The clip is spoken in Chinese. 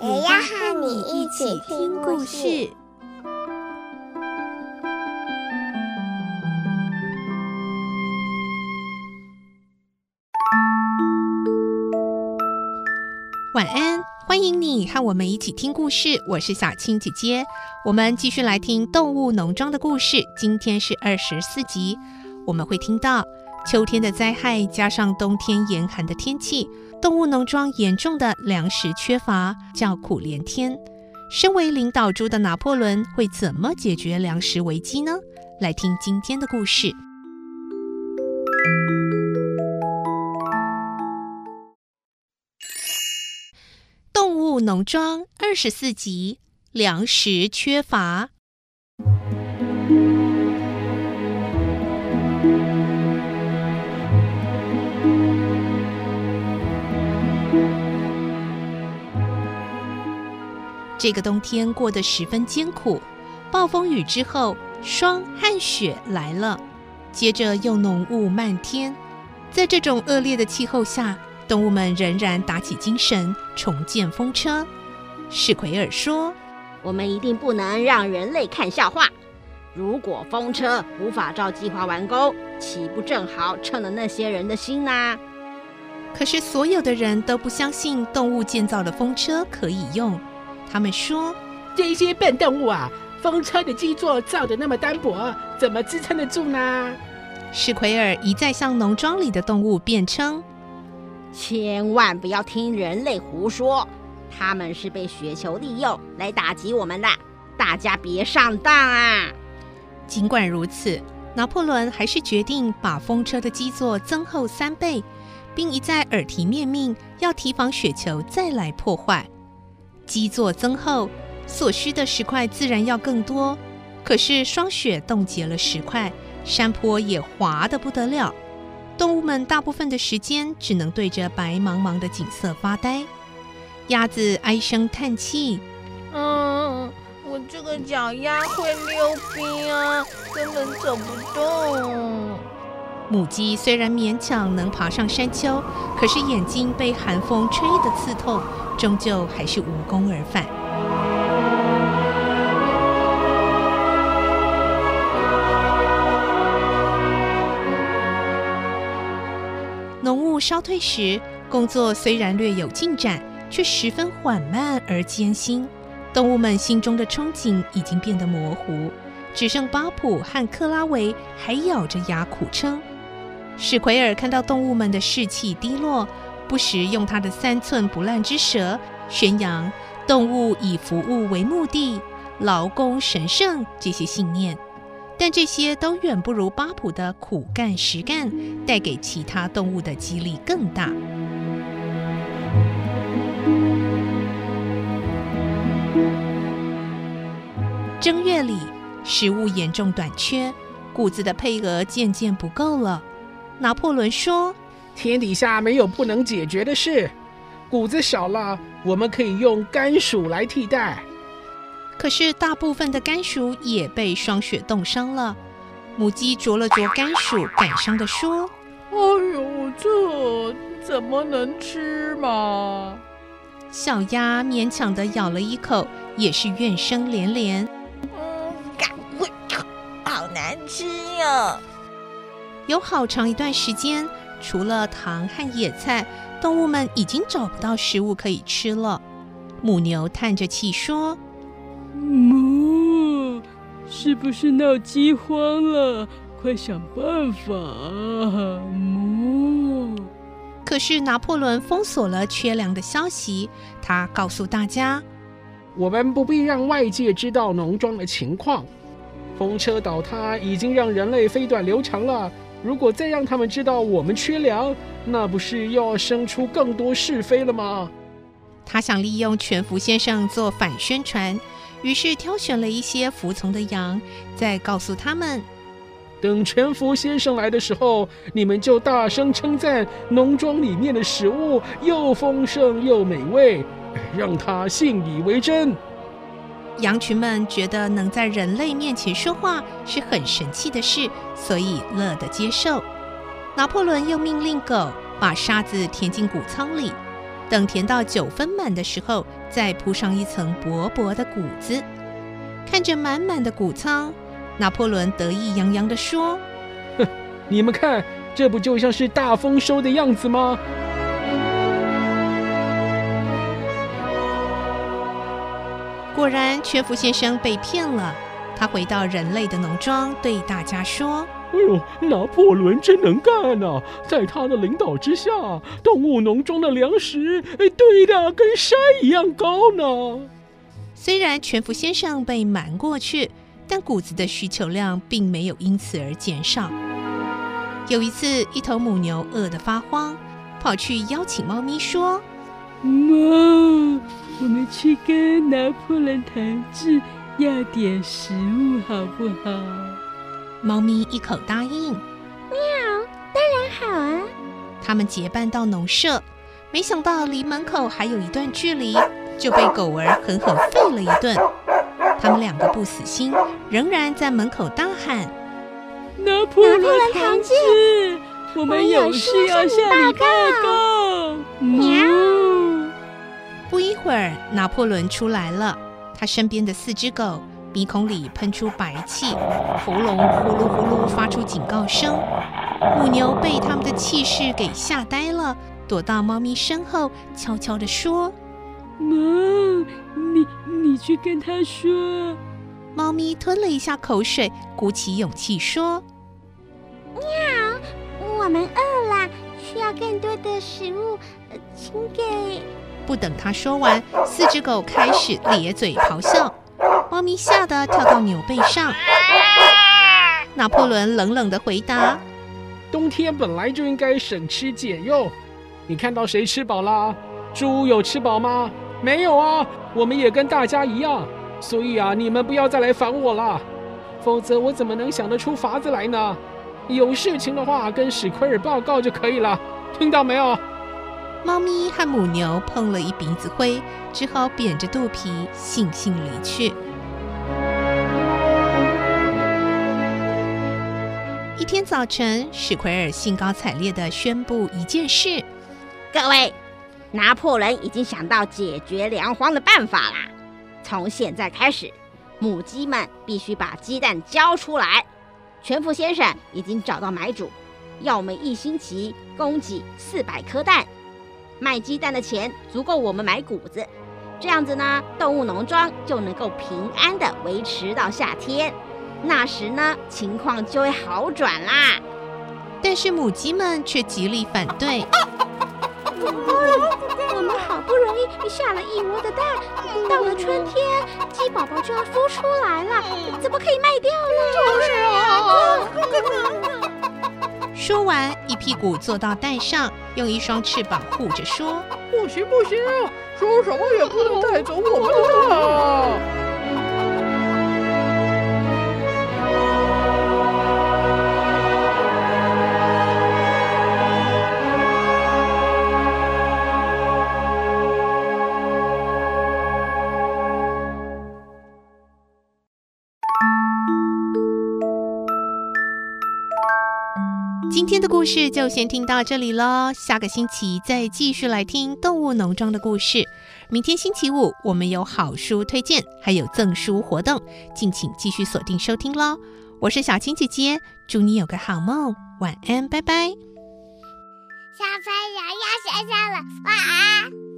也要和你一起听故事。晚安，欢迎你和我们一起听故事。我是小青姐姐，我们继续来听《动物农庄》的故事。今天是二十四集，我们会听到秋天的灾害加上冬天严寒的天气，动物农庄严重的粮食缺乏，叫苦连天。身为领导猪的拿破仑会怎么解决粮食危机呢？来听今天的故事。动物农庄二十四集，粮食缺乏。这个冬天过得十分艰苦，暴风雨之后，霜和雪来了，接着又浓雾漫天，在这种恶劣的气候下。动物们仍然打起精神重建风车。史奎尔说：“我们一定不能让人类看笑话。如果风车无法照计划完工，岂不正好称了那些人的心呢？”可是所有的人都不相信动物建造的风车可以用。他们说：“这些笨动物啊，风车的基座造得那么单薄，怎么支撑得住呢？”史奎尔一再向农庄里的动物辩称。千万不要听人类胡说，他们是被雪球利用来打击我们的，大家别上当啊！尽管如此，拿破仑还是决定把风车的基座增厚三倍，并一再耳提面命要提防雪球再来破坏。基座增厚，所需的石块自然要更多，可是霜雪冻结了石块，山坡也滑得不得了。动物们大部分的时间只能对着白茫茫的景色发呆。鸭子唉声叹气：“嗯，我这个脚丫会溜冰啊，根本走不动。”母鸡虽然勉强能爬上山丘，可是眼睛被寒风吹得刺痛，终究还是无功而返。浓雾烧退时，工作虽然略有进展，却十分缓慢而艰辛。动物们心中的憧憬已经变得模糊，只剩巴普和克拉维还咬着牙苦撑。史奎尔看到动物们的士气低落，不时用他的三寸不烂之舌宣扬“动物以服务为目的，劳工神圣”这些信念。但这些都远不如巴普的苦干实干带给其他动物的激励更大。正月里，食物严重短缺，谷子的配额渐渐不够了。拿破仑说：“天底下没有不能解决的事，谷子少了，我们可以用甘薯来替代。”可是大部分的甘薯也被霜雪冻伤了。母鸡啄了啄甘薯，感伤地说：“哎呦，这怎么能吃嘛？”小鸭勉强地咬了一口，也是怨声连连：“嗯，嘎，好难吃呀！”有好长一段时间，除了糖和野菜，动物们已经找不到食物可以吃了。母牛叹着气说。母，是不是闹饥荒了？快想办法啊！母。可是拿破仑封锁了缺粮的消息，他告诉大家：“我们不必让外界知道农庄的情况。风车倒塌已经让人类飞短流长了，如果再让他们知道我们缺粮，那不是又要生出更多是非了吗？”他想利用全福先生做反宣传，于是挑选了一些服从的羊，再告诉他们：等全福先生来的时候，你们就大声称赞农庄里面的食物又丰盛又美味，让他信以为真。羊群们觉得能在人类面前说话是很神奇的事，所以乐得接受。拿破仑又命令狗把沙子填进谷仓里，等填到九分满的时候，再铺上一层薄薄的谷子。看着满满的谷仓，拿破仑得意洋洋地说：“哼，你们看，这不就像是大丰收的样子吗？”果然，全福先生被骗了。他回到人类的农庄，对大家说：“哎呦，拿破仑真能干啊！在他的领导之下，动物农庄的粮食哎堆得跟山一样高呢。”虽然全福先生被瞒过去，但谷子的需求量并没有因此而减少。有一次，一头母牛饿得发慌，跑去邀请猫咪说：“妈。”我们去跟拿破仑同志，要点食物好不好？猫咪一口答应。喵，当然好啊！他们结伴到农舍，没想到离门口还有一段距离，就被狗儿狠狠吠了一顿。他们两个不死心，仍然在门口大喊：“拿破仑同志，我们有事要向你报告。”喵。会儿，拿破仑出来了。他身边的四只狗鼻孔里喷出白气，喉咙呼噜呼噜发出警告声。母牛被他们的气势给吓呆了，躲到猫咪身后，悄悄地说：“妈，你你去跟他说。”猫咪吞了一下口水，鼓起勇气说：“喵，我们饿了，需要更多的食物，请给。”不等他说完，四只狗开始咧嘴咆哮。猫咪吓得跳到牛背上。拿破仑冷冷地回答：“冬天本来就应该省吃俭用。你看到谁吃饱了？猪有吃饱吗？没有啊。我们也跟大家一样。所以啊，你们不要再来烦我了，否则我怎么能想得出法子来呢？有事情的话，跟史奎尔报告就可以了。听到没有？”猫咪和母牛碰了一鼻子灰，只好扁着肚皮悻悻离去。一天早晨，史奎尔兴高采烈地宣布一件事：“各位，拿破仑已经想到解决粮荒的办法啦！从现在开始，母鸡们必须把鸡蛋交出来。全福先生已经找到买主，要我们一星期供给四百颗蛋。”卖鸡蛋的钱足够我们买谷子，这样子呢，动物农庄就能够平安的维持到夏天。那时呢，情况就会好转啦。但是母鸡们却极力反对。我们好不容易下了一窝的蛋，到了春天，鸡宝宝就要孵出来了，怎么可以卖掉呢？就是啊。说完，一屁股坐到蛋上，用一双翅膀护着，说：“不行不行，说什么也不能带走我们的。”事就先听到这里喽，下个星期再继续来听动物农庄的故事。明天星期五我们有好书推荐，还有赠书活动，敬请继续锁定收听喽。我是小青姐姐，祝你有个好梦，晚安，拜拜。小朋友要睡觉了，晚安。